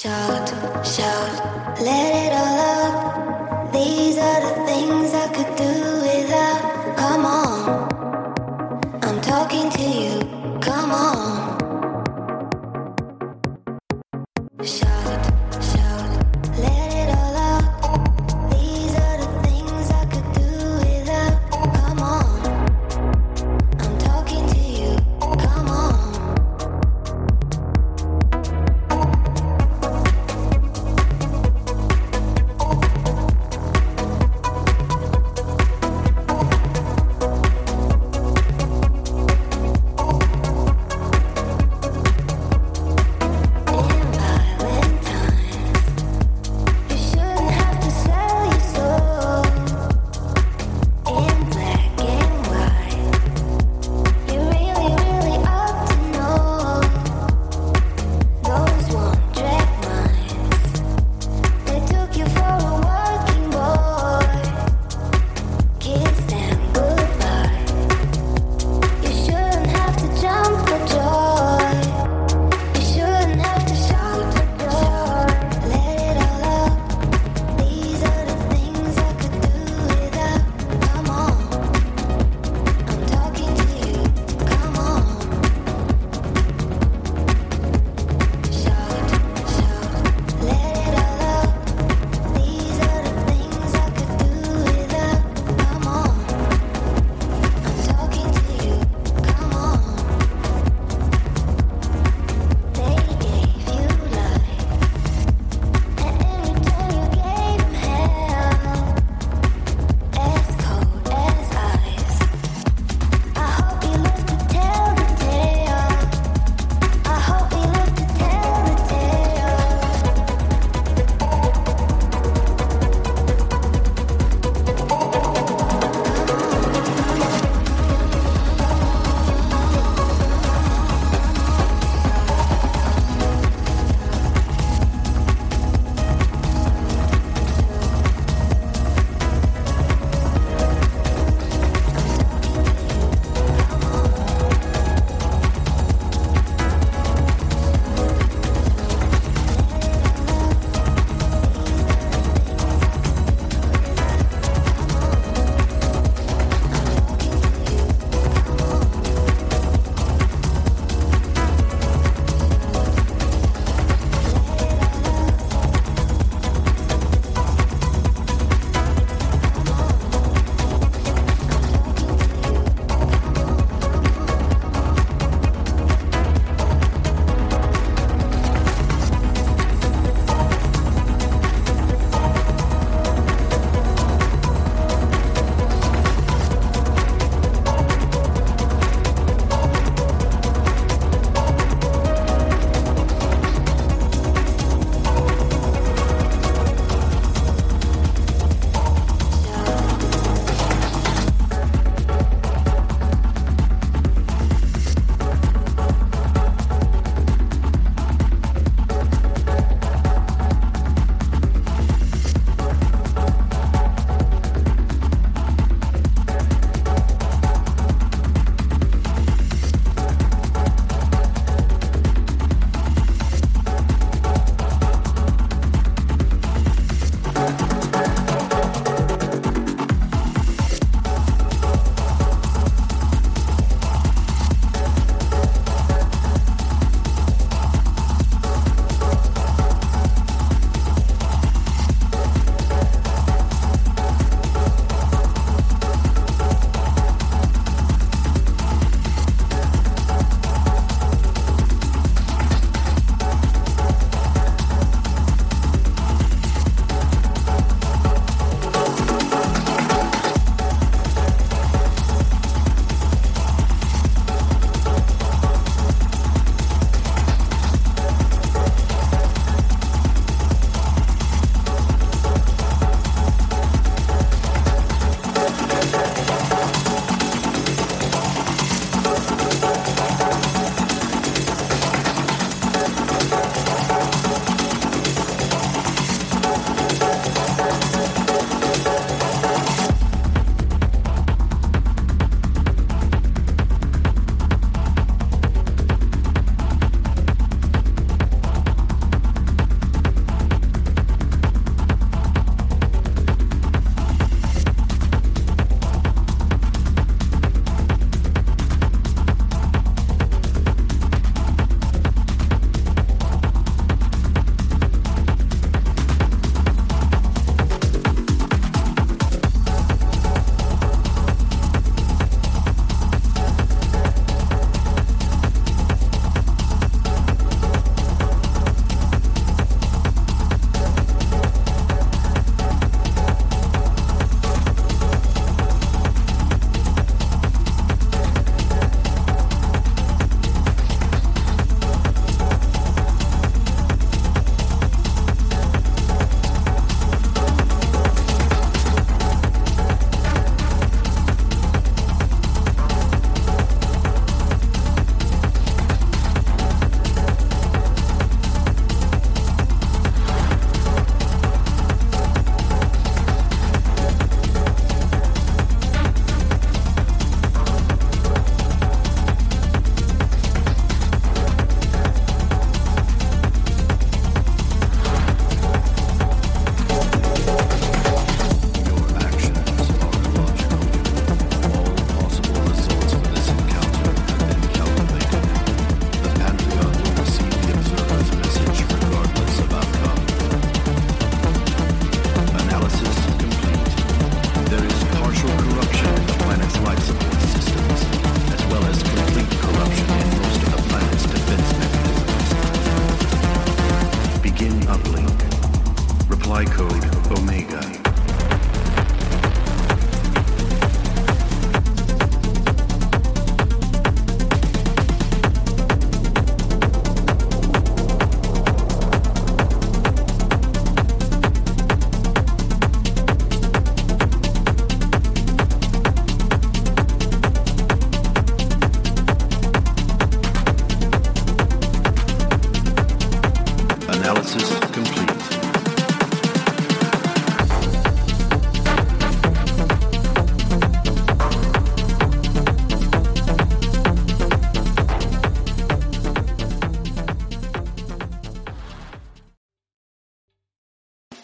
Shout, shout, let it all out. These are the things I could do without. Come on, I'm talking to you. Come on. Shout, shout.